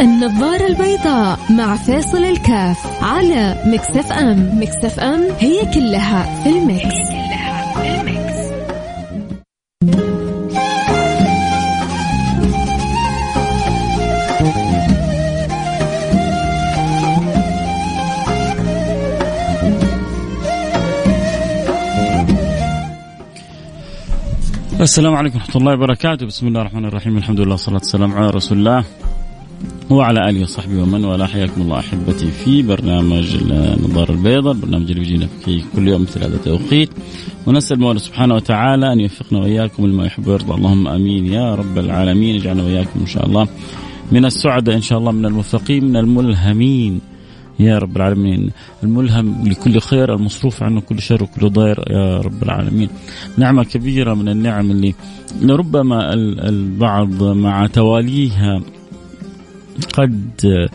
النظارة البيضاء مع فاصل الكاف على مكسف أم. مكسف أم هي كلها في المكس, هي كلها في المكس. السلام عليكم ورحمة الله وبركاته. بسم الله الرحمن الرحيم. الحمد لله والصلاة والسلام على رسول الله. وعلى آله وصحبه ومن والاه. حياكم الله أحبتي في برنامج النظارة البيضاء البرنامج اللي بيجينا في كل يوم مثل هذا التوقيت. ونسأل المولى سبحانه وتعالى أن يوفقنا وإياكم لما يحب ويرضى. اللهم آمين يا رب العالمين. اجعلنا وإياكم إن شاء الله من السعداء إن شاء الله من الموفقين من الملهمين. يا رب العالمين. الملهم لكل خير المصروف عنه كل شر وكل ضير. يا رب العالمين. نعمة كبيرة من النعم اللي لربما البعض مع تواليها قد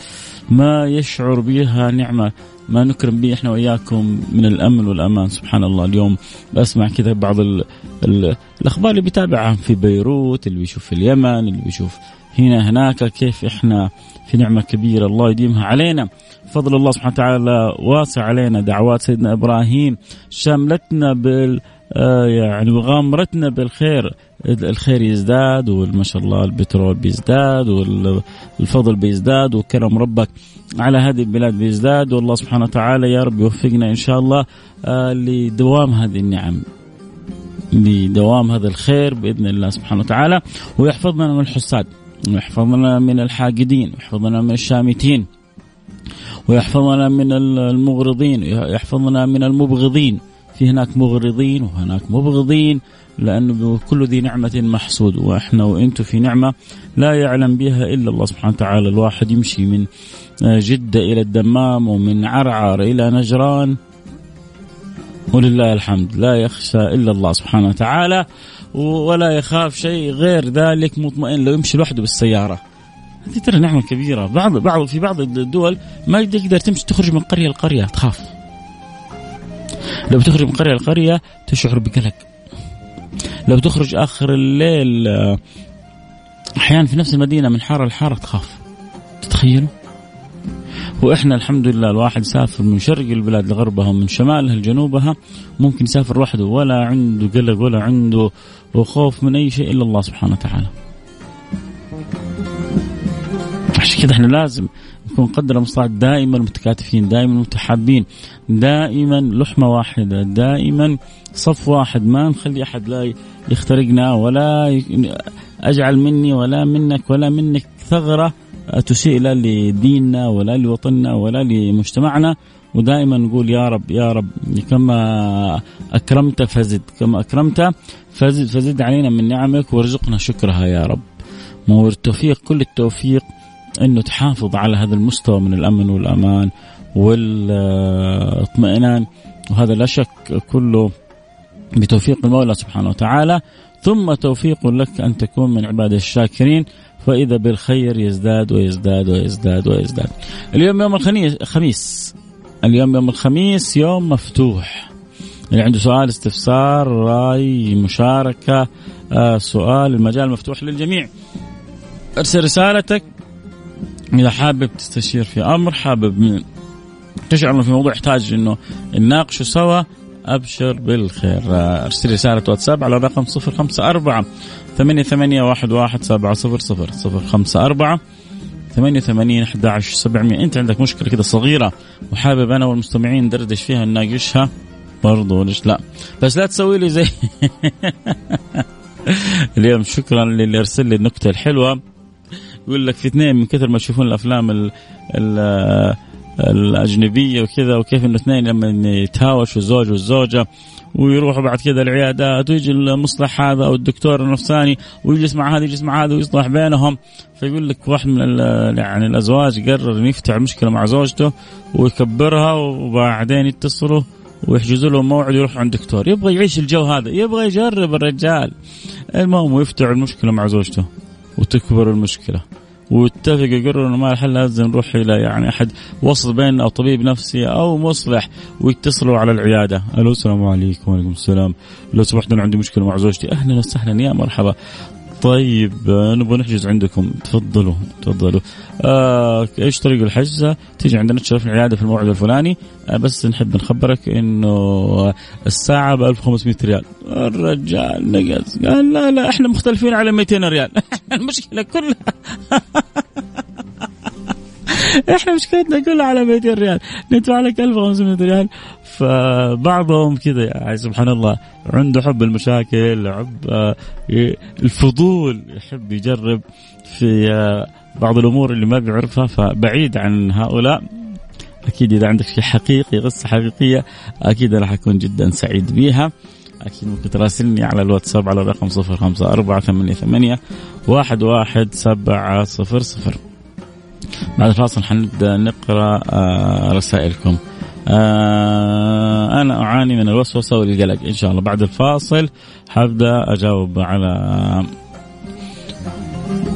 ما يشعر بها نعمة ما نكرم به إحنا وإياكم من الامن والأمان. سبحان الله. اليوم بسمع كذا بعض ال ال الأخبار اللي بيتابعها في بيروت اللي بيشوف في اليمن اللي بيشوف هنا هناك كيف إحنا في نعمة كبيرة. الله يديمها علينا. فضل الله سبحانه وتعالى واسع علينا دعوات سيدنا إبراهيم. شاملتنا بال آه يعني وغامرتنا بالخير. الخير يزداد وما شاء الله البترول بيزداد والفضل بيزداد وكرم ربك على هذه البلاد بيزداد. والله سبحانه وتعالى يا رب يوفقنا إن شاء الله آه لدوام هذه النعم لدوام هذا الخير بإذن الله سبحانه وتعالى. ويحفظنا من الحساد ويحفظنا من الحاقدين ويحفظنا من الشامتين ويحفظنا من المغرضين يحفظنا من المبغضين. في هناك مغرضين وهناك مبغضين لأنه كل ذي نعمة محسود. وإحنا وإنتم في نعمة لا يعلم بها إلا الله سبحانه وتعالى. الواحد يمشي من جدة إلى الدمام ومن عرعر إلى نجران. ولله الحمد. لا يخشى إلا الله سبحانه وتعالى. ولا يخاف شيء غير ذلك مطمئن لو يمشي لوحده بالسيارة. هذه ترى نعمة كبيرة. بعض بعض في بعض الدول ما تقدر تمشي تخرج من قرية لقرية تخاف. لو تخرج من قرية لقرية تشعر بقلق. لو تخرج آخر الليل أحيانا في نفس المدينة من حارة لحارة تخاف. تتخيلوا؟ وإحنا الحمد لله الواحد يسافر من شرق البلاد لغربها ومن شمالها لجنوبها ممكن يسافر لوحده ولا عنده قلق ولا عنده خوف من أي شيء إلا الله سبحانه وتعالى. عشان كذا إحنا لازم نكون قدر المستطاع دائما متكاتفين دائما متحابين دائما لحمة واحدة دائما صف واحد. ما نخلي أحد لا يخترقنا ولا أجعل مني ولا منك ولا منك ثغرة تسيء لا لديننا ولا لوطننا ولا لمجتمعنا. ودائما نقول يا رب يا رب كما أكرمت فزد كما أكرمت فزد فزد علينا من نعمك وارزقنا شكرها يا رب. ما التوفيق كل التوفيق. إنه تحافظ على هذا المستوى من الأمن والأمان والاطمئنان. وهذا لا شك كله بتوفيق المولى سبحانه وتعالى. ثم توفيق لك أن تكون من عباده الشاكرين. فإذا بالخير يزداد ويزداد ويزداد ويزداد. اليوم يوم الخميس اليوم يوم الخميس يوم مفتوح. اللي عنده سؤال استفسار رأي مشاركة آه سؤال المجال مفتوح للجميع. أرسل رسالتك. إذا حابب تستشير في أمر حابب تشعر إنه في موضوع يحتاج إنه نناقشه سوا أبشر بالخير. أرسل رسالة واتساب على الرقم 054 ثمانية ثمانية واحد واحد سبعة صفر صفر. صفر خمسة أربعة ثمانية ثمانين أحد عشر سبعمية. أنت عندك مشكلة كده صغيرة وحابب أنا والمستمعين ندردش فيها نناقشها برضو ليش لا؟ بس لا تسوي لي زي اليوم. شكرا للي أرسل لي النكتة الحلوة. يقول لك في اثنين من كثر ما يشوفون الأفلام ال ال الأجنبية وكذا وكيف إنه اثنين لما يتهاوشوا الزوج والزوجة ويروحوا بعد كذا العيادات ويجي المصلح هذا أو الدكتور النفساني ويجلس مع هذا يجلس مع هذا ويصلح بينهم. فيقول لك واحد من يعني الأزواج قرر إنه يفتح المشكلة مع زوجته ويكبرها وبعدين يتصلوا ويحجزوا له موعد يروح عند دكتور يبغى يعيش الجو هذا يبغى يجرب الرجال. المهم ويفتح المشكلة مع زوجته وتكبر المشكلة. واتفقوا يقرروا إنه ما الحل لازم نروح إلى يعني أحد وسط بين أو طبيب نفسي أو مصلح ويتصلوا على العيادة. ألو السلام عليكم وعليكم السلام. لو سمحت أنا عندي مشكلة مع زوجتي. أهلا وسهلا. يا مرحبا. طيب آه، نبغى نحجز عندكم. تفضلوا تفضلوا. آه إيش طريق الحجز تيجي عندنا تشرف العيادة في الموعد الفلاني. آه بس نحب نخبرك إنه الساعة ب 1500 ريال. الرجال نقص. قال لا لا إحنا مختلفين على 200 ريال. المشكلة كلها. إحنا مشكلتنا كلها على 200 ريال ندفع لك 1500 ريال. فبعضهم كذا يعني سبحان الله عنده حب المشاكل حب آه، الفضول يحب يجرب في آه، بعض الأمور اللي ما بيعرفها فبعيد عن هؤلاء. أكيد إذا عندك شيء حقيقي قصة حقيقية أكيد راح أكون جدا سعيد بيها. أكيد ممكن تراسلني على الواتساب على الرقم صفر خمسة أربعة ثمانية ثمانية واحد واحد سبعة صفر صفر. بعد الفاصل حنبدأ نقرأ آه، رسائلكم. آه أنا أعاني من الوسوسة والقلق. إن شاء الله. بعد الفاصل حبدأ أجاوب على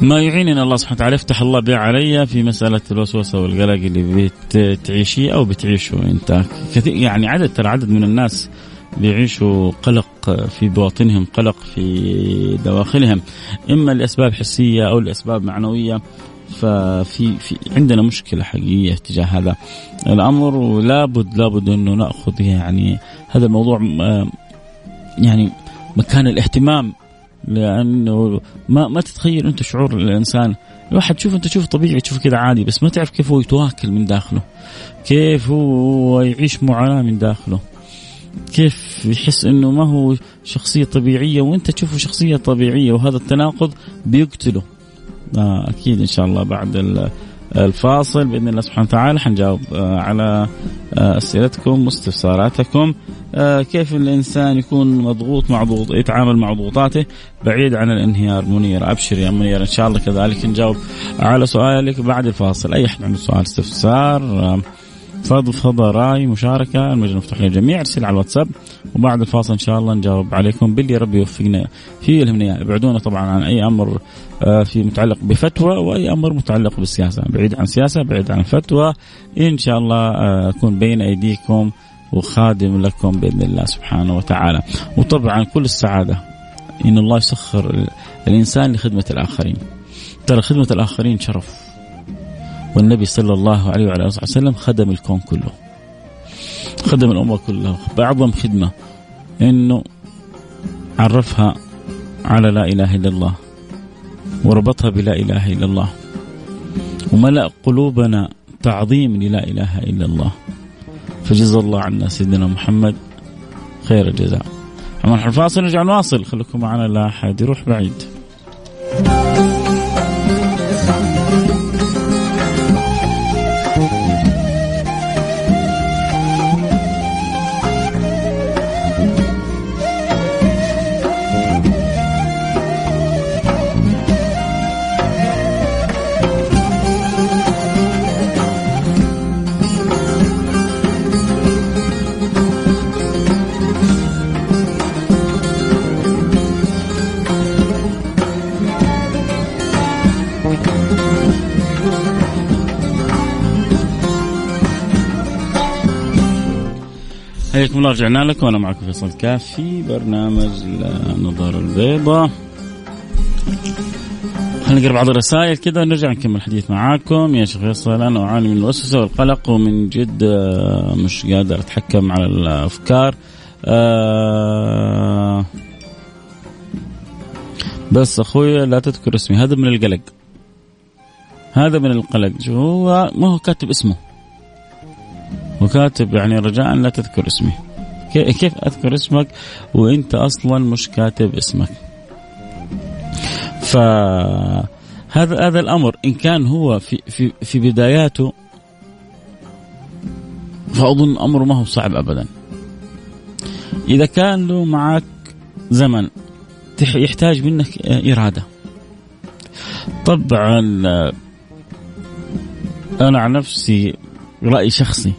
ما يعيننا الله سبحانه وتعالى. يفتح الله به علي في مسألة الوسوسة والقلق اللي بتعيشيه أو بتعيشه أنت. كثير يعني عدد ترى عدد من الناس بيعيشوا قلق في بواطنهم قلق في دواخلهم. إما لأسباب حسية أو لأسباب معنوية. ففي في عندنا مشكلة حقيقية تجاه هذا الأمر ولابد لابد أنه نأخذ يعني هذا الموضوع يعني مكان الاهتمام لأنه ما ما تتخيل أنت شعور الإنسان. الواحد تشوف أنت تشوف طبيعي تشوف كذا عادي بس ما تعرف كيف هو يتواكل من داخله. كيف هو يعيش معاناة من داخله. كيف يحس أنه ما هو شخصية طبيعية وأنت تشوفه شخصية طبيعية وهذا التناقض بيقتله. آه أكيد إن شاء الله بعد الفاصل بإذن الله سبحانه وتعالى حنجاوب آه على آه أسئلتكم واستفساراتكم آه كيف الإنسان يكون مضغوط مع ضغوط يتعامل مع ضغوطاته بعيد عن الانهيار؟ منير أبشر يا منير إن شاء الله كذلك نجاوب على سؤالك بعد الفاصل. أي أحد عنده سؤال استفسار آه فضفضة رأي مشاركة. المجال مفتوح للجميع. ارسل على الواتساب. وبعد الفاصل إن شاء الله نجاوب عليكم باللي ربي يوفقنا فيه يلهمنا ابعدونا طبعا عن أي أمر آه، في متعلق بفتوى وأي أمر متعلق بالسياسة. بعيد عن السياسة بعيد عن الفتوى إن شاء الله آه، أكون بين أيديكم وخادم لكم بإذن الله سبحانه وتعالى. وطبعا كل السعادة. إن الله يسخر الإنسان لخدمة الآخرين. ترى خدمة الآخرين شرف. والنبي صلى الله عليه وعلى آله وسلم خدم الكون كله. خدم الأمة كلها. بأعظم خدمة. أنه عرفها على لا إله إلا الله. وربطها بلا إله إلا الله. وملأ قلوبنا تعظيم للا إله إلا الله. فجزا الله عنا سيدنا محمد خير الجزاء. عمر الفاصل نرجع نواصل. خليكم معنا لا أحد يروح بعيد. حياكم الله رجعنا لكم. وأنا معكم فيصل كاف برنامج النظاره البيضاء خلينا نقرأ بعض الرسائل كذا ونرجع نكمل الحديث معاكم؟ يا شيخ فيصل أنا أعاني من الوسوسة والقلق ومن جد آه، مش قادر أتحكم على الأفكار. آه بس أخوي لا تذكر اسمي هذا من القلق. هذا من القلق. هو؟ ما هو كاتب اسمه. وكاتب يعني رجاء لا تذكر اسمي. كيف أذكر اسمك وأنت أصلا مش كاتب اسمك؟ فهذا هذا الأمر إن كان هو في في في بداياته فأظن امره ما هو صعب ابدا. إذا كان له معك زمن يحتاج منك إرادة. طبعا أنا عن نفسي رأي شخصي.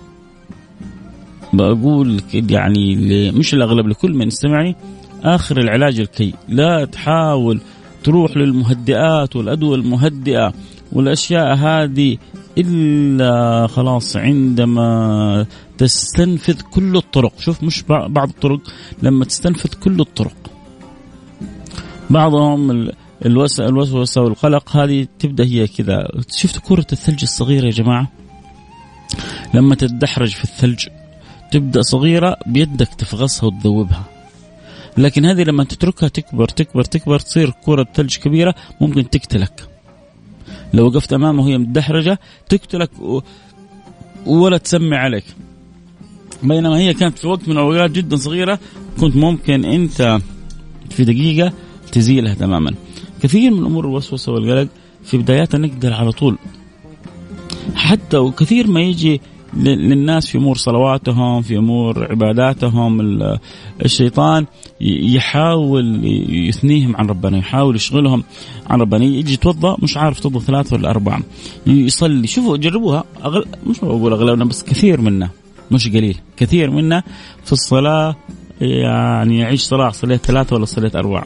بقول يعني مش الأغلب لكل من يستمعني آخر العلاج الكي. لا تحاول تروح للمهدئات والأدوية المهدئة والأشياء هذه إلا خلاص عندما تستنفذ كل الطرق. شوف مش بعض الطرق لما تستنفذ كل الطرق. بعضهم الوسوسة والقلق هذه تبدأ هي كذا. شفت كرة الثلج الصغيرة يا جماعة؟ لما تتدحرج في الثلج. تبدأ صغيرة بيدك تفغصها وتذوبها. لكن هذه لما تتركها تكبر تكبر تكبر تصير كرة ثلج كبيرة ممكن تقتلك. لو وقفت أمامه وهي متدحرجة تقتلك ولا تسمي عليك. بينما هي كانت في وقت من الأوقات جدا صغيرة كنت ممكن أنت في دقيقة تزيلها تماما. كثير من أمور الوسوسة والقلق في بداياتها نقدر على طول. حتى وكثير ما يجي للناس في أمور صلواتهم في أمور عباداتهم الشيطان يحاول يثنيهم عن ربنا يحاول يشغلهم عن ربنا. يجي يتوضا مش عارف توضأ ثلاثة ولا أربعة. يصلي. شوفوا جربوها. أغل... مش بقول أغلبنا بس كثير منا مش قليل كثير منا في الصلاة يعني يعيش صلاة صليت ثلاثة ولا صليت أربعة؟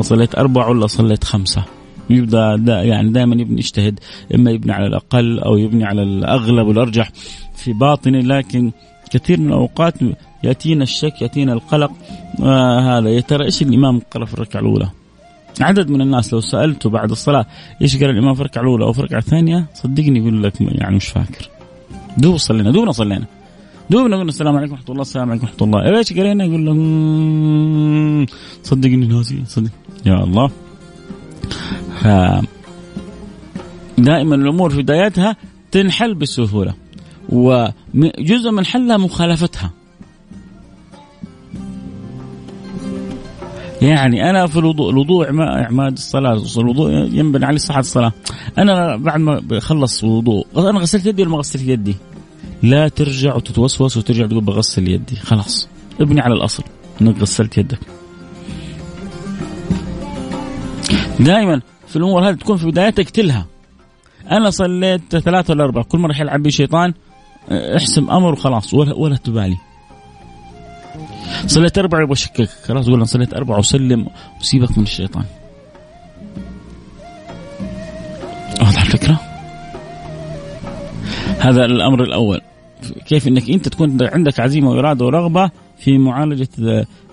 صليت أربعة ولا صليت خمسة؟ يبدأ دا يعني دائما يبني يجتهد إما يبني على الأقل أو يبني على الأغلب والأرجح في باطنه لكن كثير من الأوقات يأتينا الشك يأتينا القلق آه هذا يا ترى إيش الإمام قرا في الركعة الأولى؟ عدد من الناس لو سالته بعد الصلاة إيش قرا الإمام في الركعة الأولى أو في الركعة الثانية صدقني يقول لك يعني مش فاكر. دوب صلينا دوبنا صلينا. دوبنا قلنا السلام عليكم ورحمة الله السلام عليكم ورحمة الله إيش قرينا يقول لك صدقني ناسي صدق يا الله دائما الأمور في بدايتها تنحل بسهوله وجزء من حلها مخالفتها. يعني أنا في الوضوء الوضوء اعماد الصلاة الوضوء ينبني عليه صحة الصلاة. أنا بعد ما بخلص وضوء أنا غسلت يدي ولا ما غسلت يدي؟ لا ترجع وتتوسوس وترجع تقول بغسل يدي خلاص. ابني على الأصل إنك غسلت يدك. دائما في الأمور هذه تكون في بدايتها اقتلها أنا صليت ثلاثة ولا أربعة كل مرة يلعب بي شيطان احسم أمر وخلاص ولا ولا تبالي صليت أربعة يبغى اشكك خلاص قول أنا صليت أربعة وسلم وسيبك من الشيطان واضح الفكرة؟ هذا الأمر الأول كيف إنك أنت تكون عندك عزيمة وإرادة ورغبة في معالجة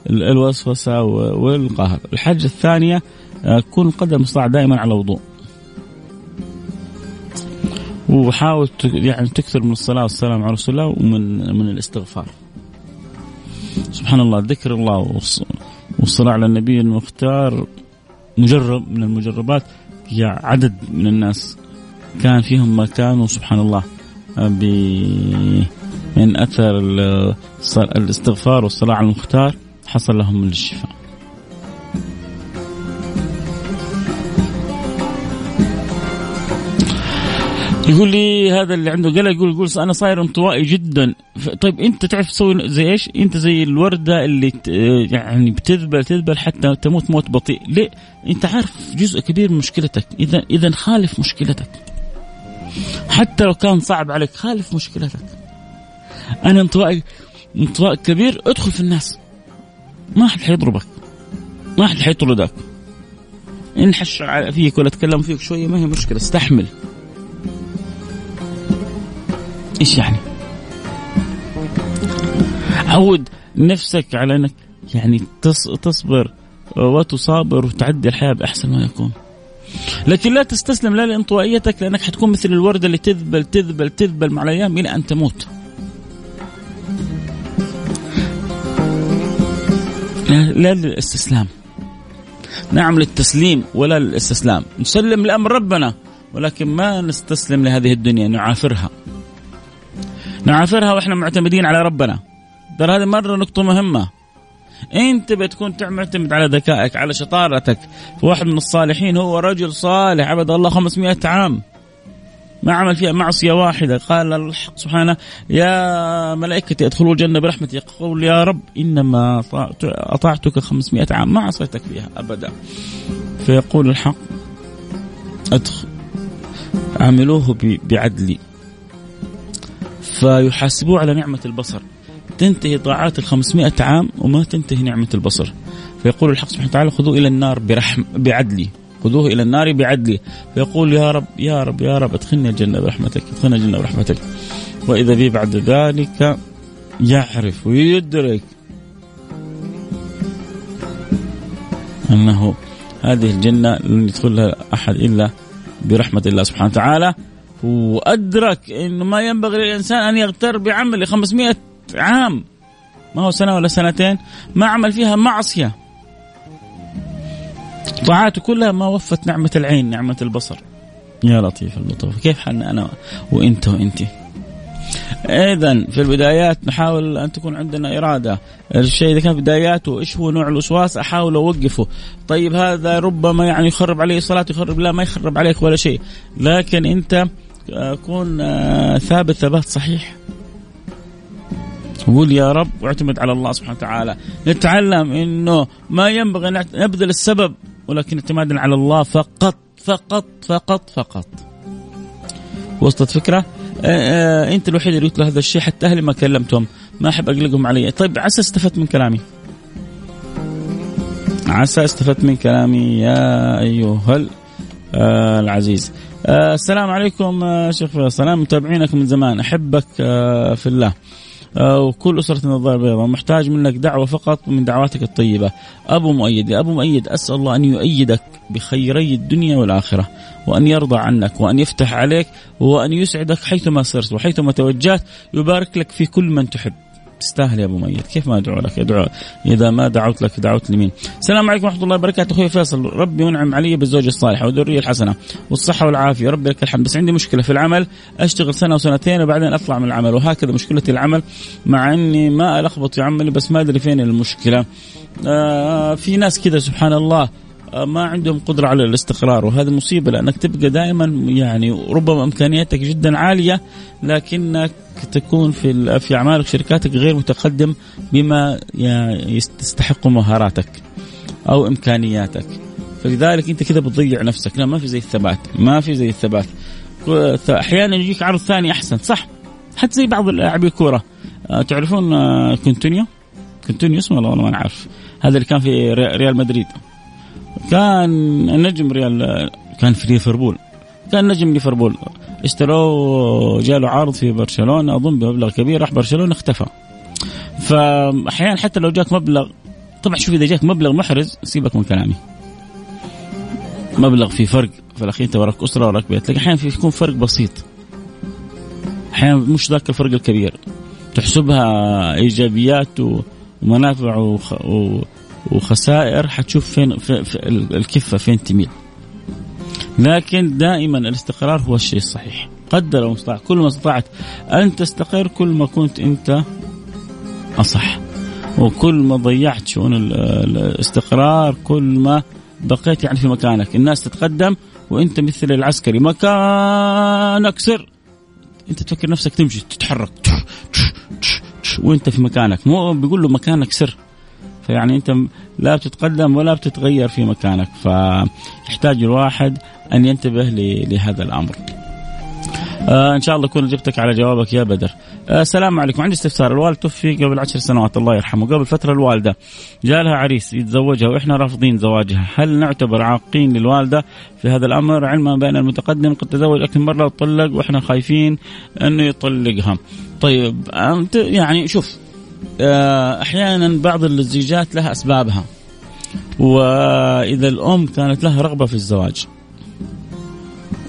الوسوسة والقهر. الحاجة الثانية كون القدر المستطاع دائما على وضوء. وحاول يعني تكثر من الصلاة والسلام على رسول الله ومن من الاستغفار. سبحان الله ذكر الله والصلاة على النبي المختار مجرب من المجربات. يا عدد من الناس كان فيهم ما كانوا سبحان الله من أثر الاستغفار والصلاة على المختار حصل لهم الشفاء. يقول لي هذا اللي عنده قلق يقول يقول أنا صاير انطوائي جدا طيب أنت تعرف تسوي زي إيش؟ أنت زي الوردة اللي يعني بتذبل تذبل حتى تموت موت بطيء، ليه؟ أنت عارف جزء كبير من مشكلتك، اذا إذا خالف مشكلتك. حتى لو كان صعب عليك خالف مشكلتك. أنا انطوائي انطواء كبير ادخل في الناس. ما حد حيضربك. ما حد حيطردك. انحش فيك ولا أتكلم فيك شوية ما هي مشكلة استحمل. إيش يعني؟ عود نفسك على إنك يعني تصبر وتصابر وتعدي الحياة بأحسن ما يكون. لكن لا تستسلم لا لانطوائيتك لأنك حتكون مثل الورده اللي تذبل تذبل تذبل مع الأيام إلى أن تموت. لا للاستسلام. نعم للتسليم ولا للاستسلام، نسلم لأمر ربنا ولكن ما نستسلم لهذه الدنيا نعافرها. نعافرها وإحنا معتمدين على ربنا. ترى هذه مرة نقطة مهمة. انت بتكون معتمد على ذكائك على شطارتك. واحد من الصالحين هو رجل صالح عبد الله 500 عام. ما عمل فيها معصية واحدة. قال الحق سبحانه يا ملائكتي ادخلوا الجنة برحمتي. يقول يا رب إنما أطعتك 500 عام. ما عصيتك فيها أبدا. فيقول الحق أدخل عملوه بعدلي. فيحاسبوه على نعمة البصر. تنتهي طاعات ال 500 عام وما تنتهي نعمة البصر. فيقول الحق سبحانه وتعالى خذوه إلى النار برحم بعدلي. خذوه إلى النار بعدلي. فيقول يا رب يا رب يا رب أدخلني الجنة برحمتك ادخلنا الجنة برحمتك. وإذا بي بعد ذلك يعرف ويدرك أنه هذه الجنة لن يدخلها أحد إلا برحمة الله سبحانه وتعالى. وأدرك أنه ما ينبغي للإنسان أن يغتر بعمل 500 عام. ما هو سنة ولا سنتين؟ ما عمل فيها معصية. طاعاته كلها ما وفت نعمة العين نعمة البصر. يا لطيف اللطف كيف حالنا أنا وأنت وأنتِ إذا في البدايات نحاول أن تكون عندنا إرادة. الشيء إذا كان بداياته إيش هو نوع الوسواس؟ أحاول أوقفه. طيب هذا ربما يعني يخرب علي صلاه يخرب لا ما يخرب عليك ولا شيء. لكن أنت آه، كون آه، ثابت ثبات صحيح. قول يا رب واعتمد على الله سبحانه وتعالى. نتعلم إنه ما ينبغي نبذل السبب ولكن اعتمادا على الله فقط فقط فقط فقط. وصلت فكرة؟ آه، آه، أنت الوحيد اللي قلت له هذا الشيء حتى أهلي ما كلمتهم. ما أحب أقلقهم علي. طيب عسى استفدت من كلامي. عسى استفدت من كلامي يا أيها آه العزيز. آه السلام عليكم آه شيخ فيصل. متابعينك من زمان. أحبك آه في الله. وكل أسرة النظارة البيضاء محتاج منك دعوة فقط من دعواتك الطيبة. أبو مؤيد يا أبو مؤيد أسأل الله أن يؤيدك بخيري الدنيا والآخرة وأن يرضى عنك وأن يفتح عليك وأن يسعدك حيثما صرت وحيثما توجهت يبارك لك في كل من تحب. تستاهل يا أبو ميت. كيف ما أدعو لك؟ أدعو. إذا ما دعوت لك دعوت لمين؟ السلام عليكم ورحمة الله وبركاته. أخوي فيصل ربي ينعم علي بالزوجة الصالحة والذرية الحسنة والصحة والعافية. ربي لك الحمد. بس عندي مشكلة في العمل. أشتغل سنة وسنتين وبعدين أطلع من العمل. وهكذا مشكلتي العمل. مع إني ما ألخبط في عملي بس ما أدري فين المشكلة. آه في ناس كذا سبحان الله. ما عندهم قدرة على الاستقرار وهذه مصيبة لأنك تبقى دائما يعني ربما إمكانياتك جدا عالية لكنك تكون في في أعمالك شركاتك غير متقدم بما يستحق مهاراتك أو إمكانياتك. فلذلك أنت كذا بتضيع نفسك. لا ما في زي الثبات ما في زي الثبات. أحيانا يجيك عرض ثاني أحسن صح؟ حتى زي بعض لاعبي الكورة. آه، تعرفون آه، كونتونيو كوتينيو اسمه والله ما نعرف. هذا اللي كان في ريال مدريد. كان نجم ريال كان في ليفربول كان نجم ليفربول. اشتروه جاله عرض في برشلونة أظن بمبلغ كبير راح برشلونة اختفى. فأحيانا حتى لو جاك مبلغ طبعا شوف إذا جاك مبلغ محرز سيبك من كلامي. مبلغ في فرق في الأخير أنت وراك أسرة وراك بيت لكن أحيانا يكون فرق بسيط. أحيانا مش ذاك الفرق الكبير. تحسبها إيجابيات ومنافع. و... وخسائر حتشوف فين في الكفة فين تميل. لكن دائما الاستقرار هو الشيء الصحيح. قدر المستطاع. كل ما استطعت أن تستقر كل ما كنت أنت أصح. وكل ما ضيعت شؤون الاستقرار كل ما بقيت يعني في مكانك. الناس تتقدم وأنت مثل العسكري. مكانك سر. أنت تفكر نفسك تمشي تتحرك. وأنت في مكانك. مو بيقول له مكانك سر. فيعني انت لا بتتقدم ولا بتتغير في مكانك فيحتاج الواحد أن ينتبه لهذا الأمر. آه إن شاء الله أكون جبتك على جوابك يا بدر. آه السلام عليكم عندي استفسار الوالد توفي قبل عشر سنوات الله يرحمه قبل فترة الوالدة جاء لها عريس يتزوجها وإحنا رافضين زواجها هل نعتبر عاقين للوالدة في هذا الأمر علما بأن المتقدم قد تزوج أكثر مرة وطلق وإحنا خايفين أنه يطلقها. طيب يعني شوف آه، أحيانا بعض الزيجات لها أسبابها. وإذا الأم كانت لها رغبة في الزواج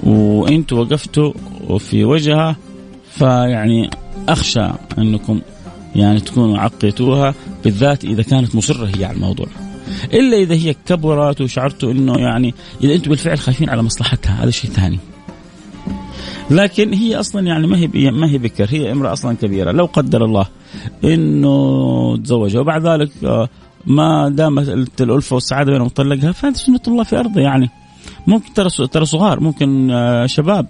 وأنتم وقفتوا في وجهها فيعني أخشى أنكم يعني تكونوا عقيتوها بالذات إذا كانت مصرة هي على الموضوع. إلا إذا هي كبرت وشعرتوا إنه يعني إذا أنتم بالفعل خايفين على مصلحتها هذا شيء ثاني. لكن هي أصلا يعني ما هي ما هي بكر هي امرأة أصلا كبيرة. لو قدر الله إنه تزوجها وبعد ذلك آه، ما دامت الألفة والسعادة بينهم طلقها فهذه سنة الله في أرضه يعني. ممكن ترى ترى صغار ممكن آه، شباب.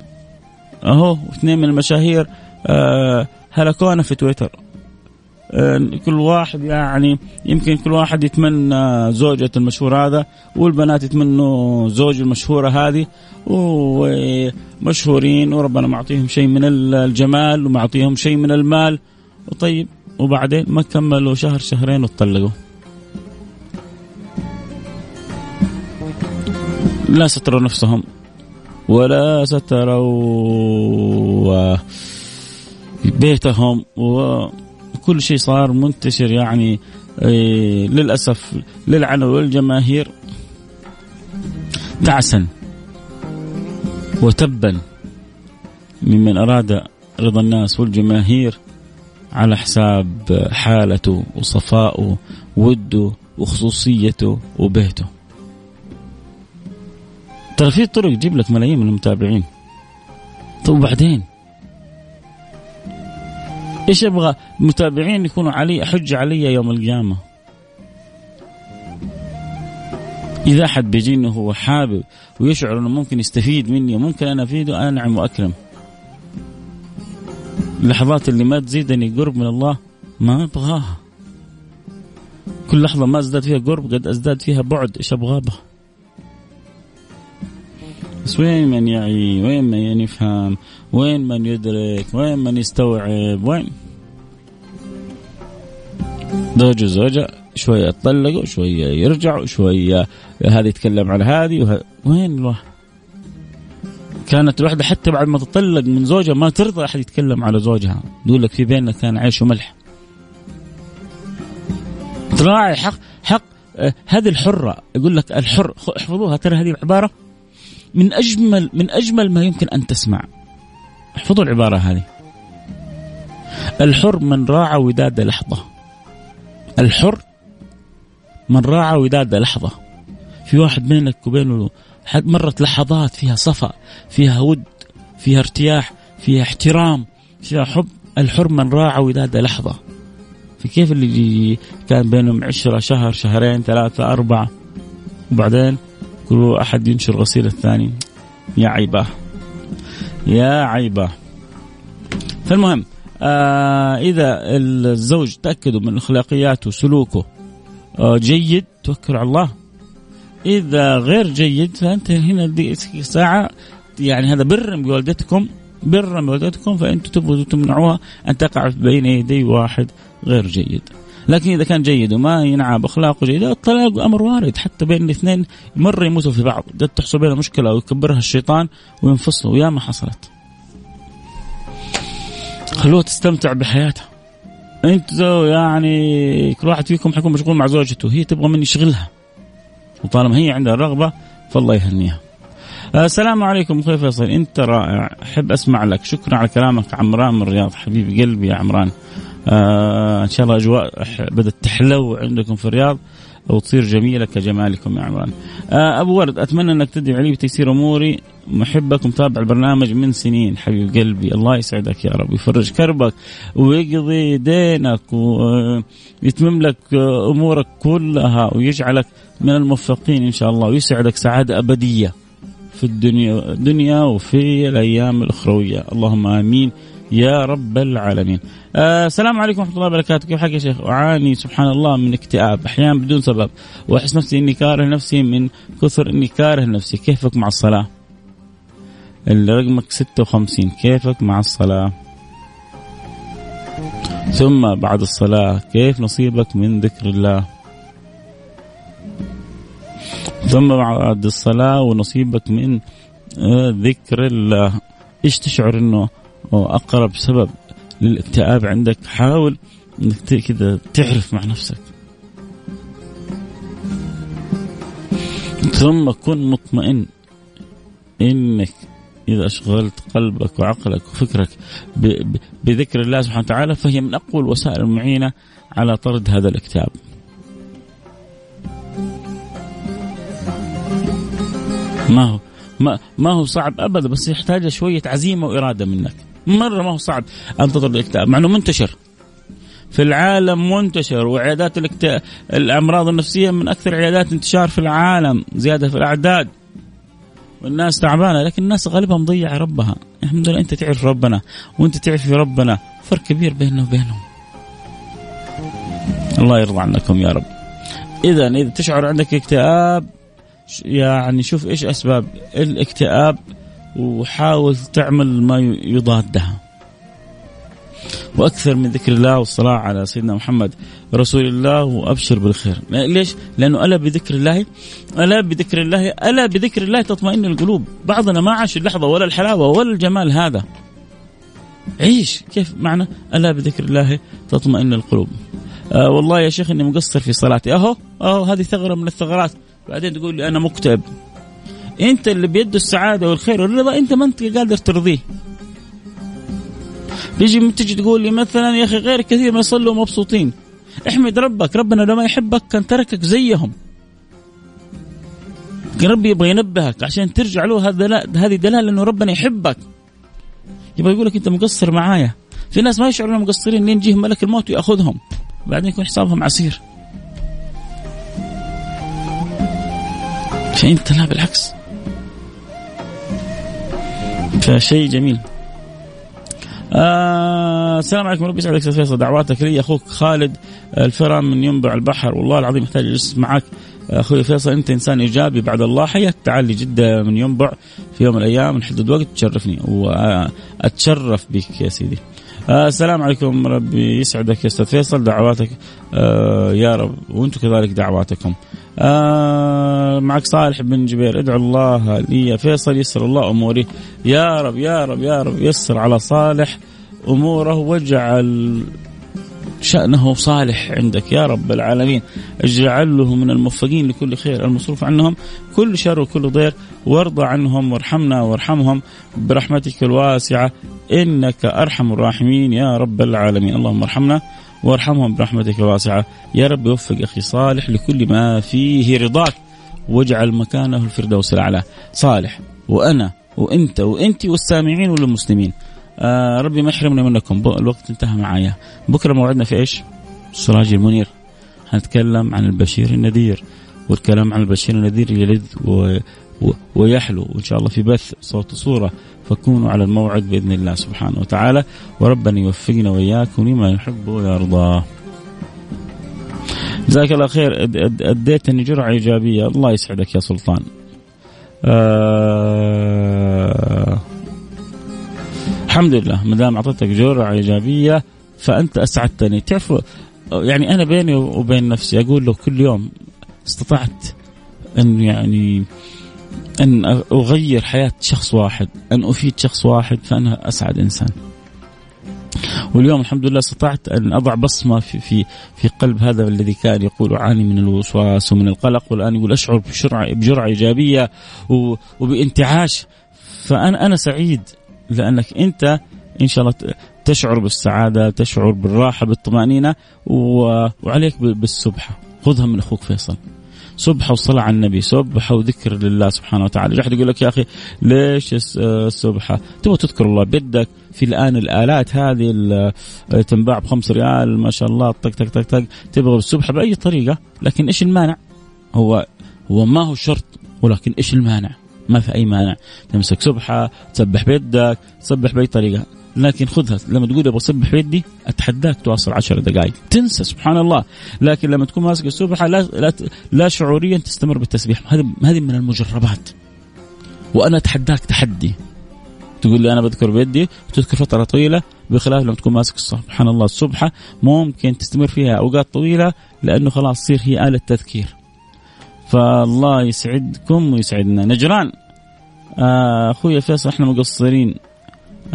أهو اثنين من المشاهير آه، هلكونا في تويتر. كل واحد يعني يمكن كل واحد يتمنى زوجة المشهور هذا والبنات يتمنوا زوج المشهورة هذه ومشهورين وربنا معطيهم شيء من الجمال ومعطيهم شيء من المال. وطيب وبعدين ما كملوا شهر شهرين وتطلقوا. لا ستروا نفسهم ولا ستروا بيتهم وكل شيء صار منتشر يعني إيه، للأسف للعنة والجماهير. تعسا وتبا ممن أراد رضا الناس والجماهير على حساب حالته وصفائه وده وخصوصيته وبيته. ترى في طرق تجيب لك ملايين من المتابعين. طيب وبعدين؟ إيش أبغى متابعين يكونوا علي حجه علي يوم القيامة. إذا أحد بيجيني هو حابب ويشعر إنه ممكن يستفيد مني وممكن أنا أفيده انعم وأكرم. اللحظات اللي ما تزيدني قرب من الله ما أبغاها. كل لحظة ما أزداد فيها قرب قد أزداد فيها بعد إيش أبغى أبغى؟ بس وين من يعي؟ وين من يفهم؟ وين من يدرك؟ وين من يستوعب؟ وين؟ زوج وزوجة شوية يطلقوا شوية يرجعوا شوية هذا يتكلم على هذه وه... وين الواحد؟ كانت الواحدة حتى بعد ما تطلق من زوجها ما ترضى أحد يتكلم على زوجها. تقول لك في بيننا كان عيش وملح. تراعي حق حق آه، هذه الحرة. يقول لك الحر احفظوها ترى هذه العبارة من أجمل من أجمل ما يمكن أن تسمع. احفظوا العبارة هذه. الحر من راعى وداد لحظة. الحر من راعى وداد لحظة. في واحد بينك وبينه مرت لحظات فيها صفا فيها ود فيها ارتياح فيها احترام فيها حب. الحر من راعى وداد لحظة. في كيف اللي كان بينهم عشرة شهر شهرين ثلاثة أربعة؟ وبعدين كل أحد ينشر غسيل الثاني. يا عيبة. يا عيبة. فالمهم آه إذا الزوج تأكدوا من أخلاقياته وسلوكه آه جيد توكل على الله. إذا غير جيد فأنت هنا دي ساعة. يعني هذا بر بوالدتكم بر بوالدتكم فأنتم تبغوا تمنعوها أن تقع بين يدي واحد غير جيد. لكن إذا كان جيد وما ينعى بأخلاقه جيده الطلاق أمر وارد. حتى بين الاثنين مره يموتوا في بعض. قد تحصل بينهم مشكله أو يكبرها الشيطان وينفصلوا. ويا ما حصلت. خلوها تستمتع بحياتها أنتوا يعني كل واحد فيكم حيكون مشغول مع زوجته. هي تبغى من يشغلها. وطالما هي عندها الرغبه فالله يهنيها. السلام عليكم أخوي فيصل. أنت رائع. أحب أسمع لك. شكرا على كلامك. عمران من الرياض. حبيب قلبي يا عمران. آه إن شاء الله أجواء بدأت تحلو عندكم في الرياض وتصير جميلة كجمالكم يا عمران. آه أبو ورد أتمنى أنك تدعي لي بتيسير أموري. محبك ومتابع البرنامج من سنين. حبيب قلبي الله يسعدك يا رب يفرج كربك ويقضي دينك ويتمم لك أمورك كلها ويجعلك من الموفقين إن شاء الله ويسعدك سعادة أبدية في الدنيا الدنيا وفي الأيام الأخروية. اللهم آمين. يا رب العالمين. آه السلام عليكم ورحمة الله وبركاته. كيف حالك يا شيخ؟ أعاني سبحان الله من اكتئاب أحيانا بدون سبب. وأحس نفسي إني كاره نفسي من كثر إني كاره نفسي. كيفك مع الصلاة؟ رقمك 56 كيفك مع الصلاة؟ ثم بعد الصلاة كيف نصيبك من ذكر الله؟ ثم بعد الصلاة ونصيبك من آه، ذكر الله. إيش تشعر إنه أقرب سبب للإكتئاب عندك حاول إنك كذا تعرف مع نفسك ثم كن مطمئن إنك إذا أشغلت قلبك وعقلك وفكرك بذكر الله سبحانه وتعالى فهي من أقوى الوسائل المعينة على طرد هذا الاكتئاب. ما هو ما, ما هو صعب أبدا بس يحتاج شوية عزيمة وإرادة منك. مرة ما هو صعب. ان تطرد الاكتئاب. مع إنه منتشر. في العالم منتشر وعيادات الاكت... الأمراض النفسية من أكثر عيادات انتشار في العالم زيادة في الأعداد. والناس تعبانة لكن الناس غالبا مضيعه ربها. الحمد لله أنت تعرف ربنا وأنت تعرفي ربنا. فرق كبير بيننا وبينهم. الله يرضى عنكم يا رب. اذا إذا تشعر عندك اكتئاب يعني شوف إيش أسباب الاكتئاب. وحاول تعمل ما يضادها. وأكثر من ذكر الله والصلاة على سيدنا محمد رسول الله وأبشر بالخير. ليش؟ لأنه ألا بذكر الله ألا بذكر الله ألا بذكر الله تطمئن القلوب. بعضنا ما عاش اللحظة ولا الحلاوة ولا الجمال هذا. عيش. كيف معنى ألا بذكر الله تطمئن القلوب؟ آه والله يا شيخ إني مقصر في صلاتي. أهو أهو هذه ثغرة من الثغرات. بعدين تقول لي أنا مكتئب. انت اللي بيده السعادة والخير والرضا انت ما انت قادر ترضيه. تيجي تجي تقول لي مثلا يا أخي غير كثير ما يصلوا مبسوطين. احمد ربك ربنا لو ما يحبك كان تركك زيهم. ربي يبغى ينبهك عشان ترجع له هذا هذه دلالة إنه ربنا يحبك. يبغى يقول لك أنت مقصر معايا. في ناس ما يشعرون مقصرين لين يجيهم ملك الموت ويأخذهم. بعدين يكون حسابهم عسير. فأنت لا بالعكس. فشيء جميل. آه السلام عليكم. ربي يسعدك فيصل. دعواتك لي. أخوك خالد الفرا من ينبع البحر. والله العظيم محتاج أجلس معك. أخوي فيصل أنت إنسان إيجابي بعد الله. حياك تعال جده من ينبع في يوم من الأيام. نحدد وقت تشرفني. وأتشرف بك يا سيدي. آه السلام عليكم ربي يسعدك يا أستاذ فيصل دعواتك آه يا رب وأنتم كذلك دعواتكم. آه معك صالح بن جبير ادعو الله لي يا فيصل يسر الله أموري يا رب يا رب يا رب يسر على صالح أموره واجعل شأنه صالح عندك. يا رب العالمين اجعله من الموفقين لكل خير المصروف عنهم كل شر وكل ضير وارضى عنهم وارحمنا وارحمهم برحمتك الواسعة. إنك أرحم الراحمين يا رب العالمين. اللهم ارحمنا وارحمهم برحمتك الواسعة. يا رب وفق أخي صالح لكل ما فيه رضاك واجعل مكانه الفردوس الأعلى. صالح وأنا وأنت وأنت والسامعين والمسلمين. آه ربي ما يحرمنا منكم. الوقت انتهى معايا. بكرة موعدنا في إيش؟ السراج المنير. هنتكلم عن البشير النذير والكلام عن البشير النذير يلذ و... و... ويحلو وإن شاء الله في بث صوت وصورة. فكونوا على الموعد بإذن الله سبحانه وتعالى. وربنا يوفقنا وإياكم لما يحب ويرضى. جزاك الله خير. أديتني جرعة إيجابية. الله يسعدك يا سلطان. آه الحمد لله ما دام أعطيتك جرعة إيجابية فأنت أسعدتني. تعرف يعني أنا بيني وبين نفسي أقول له كل يوم استطعت أن يعني أن أغير حياة شخص واحد أن أفيد شخص واحد فأنا أسعد إنسان. واليوم الحمد لله استطعت أن أضع بصمة في في في قلب هذا الذي كان يقول أعاني من الوسواس ومن القلق والآن يقول أشعر بجرعه بجرعة إيجابية وبانتعاش فانا أنا سعيد لأنك أنت إن شاء الله تشعر بالسعادة تشعر بالراحة بالطمأنينة وعليك بالسبحه خذها من أخوك فيصل. سبحه وصلاة على النبي. سبحه وذكر لله سبحانه وتعالى. أحد يقول لك يا أخي ليش السبحه تبغى تذكر الله بيدك. في الآن الآلات هذه تنباع بخمس ريال ما شاء الله طق طق طق طق. تبغى السبحه بأي طريقة لكن إيش المانع؟ هو هو ما هو شرط ولكن إيش المانع؟ ما في أي مانع. تمسك سبحه تسبح بيدك تسبح بأي طريقة. لكن خذها. لما تقول أبغى أسبح بيدي أتحداك تواصل عشر دقائق تنسى سبحان الله. لكن لما تكون ماسك السبحه لا لا, لا شعوريا تستمر بالتسبيح. هذه هذه من المجربات. وأنا أتحداك تحدي. تقول لي أنا بذكر بيدي وتذكر فترة طويلة بخلاف لما تكون ماسك سبحان الله السبحه ممكن تستمر فيها أوقات طويلة لأنه خلاص تصير هي آلة تذكير. فالله يسعدكم ويسعدنا. نجران آه، أخوي فيصل إحنا مقصرين.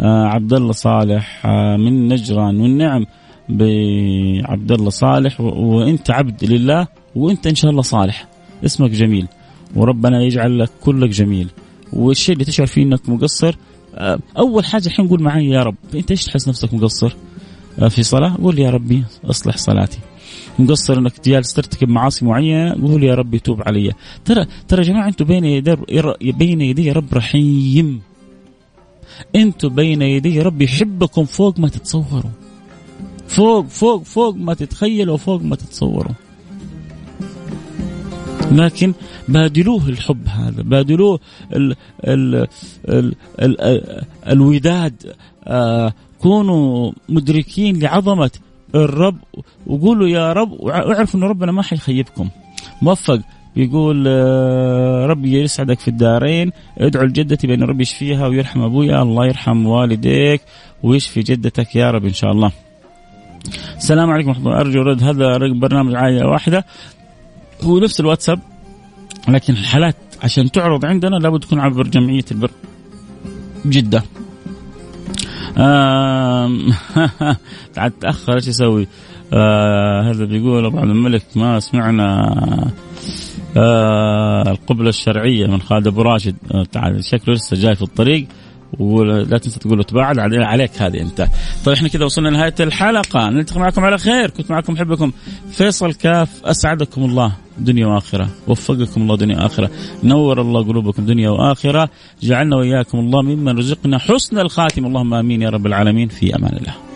آه عبد الله صالح آه من نجران. والنعم بعبد الله صالح وأنت عبد لله وأنت إن شاء الله صالح. اسمك جميل وربنا يجعل لك كلك جميل. والشيء اللي تشعر فيه إنك مقصر أول حاجة الحين قول معي يا رب. أنت إيش تحس نفسك مقصر؟ في صلاة؟ قول يا ربي أصلح صلاتي. مقصر إنك جالس ترتكب معاصي معينة قول يا ربي توب علي. ترى ترى يا جماعة أنتم بين يدي بين يدي رب رحيم. أنتم بين يدي رب يحبكم فوق ما تتصوروا. فوق فوق فوق ما تتخيلوا وفوق ما تتصوروا. لكن بادلوه الحب هذا بادلوه ال ال ال ال ال الوداد. آه كونوا مدركين لعظمة الرب وقولوا يا رب واعرفوا إن ربنا ما حيخيبكم. موفق بيقول آه، ربي يسعدك في الدارين. ادعو لجدتي بأن ربي يشفيها ويرحم أبويا. الله يرحم والديك ويشفي جدتك يا رب إن شاء الله. السلام عليكم ورحمة الله. أرجو رد هذا رقم برنامج عائلة واحدة. هو نفس الواتساب لكن الحالات عشان تعرض عندنا لابد تكون عبر جمعية البر جدة. تعال تأخر إيش يسوي؟ آه هذا بيقول أبو عبد الملك ما سمعنا آه القبلة الشرعية من خالد أبو راشد آه شكله لسه جاي في الطريق ولا تنسى تقول له تباعد عليك هذه انت. طيب إحنا كذا وصلنا لنهاية الحلقة. نلتقي معكم على خير. كنت معكم محبكم فيصل كاف أسعدكم الله. دنيا وآخرة. وفقكم الله دنيا وآخرة. نور الله قلوبكم دنيا وآخرة. جعلنا وإياكم الله ممن رزقنا حسن الخاتم. اللهم آمين يا رب العالمين. في أمان الله.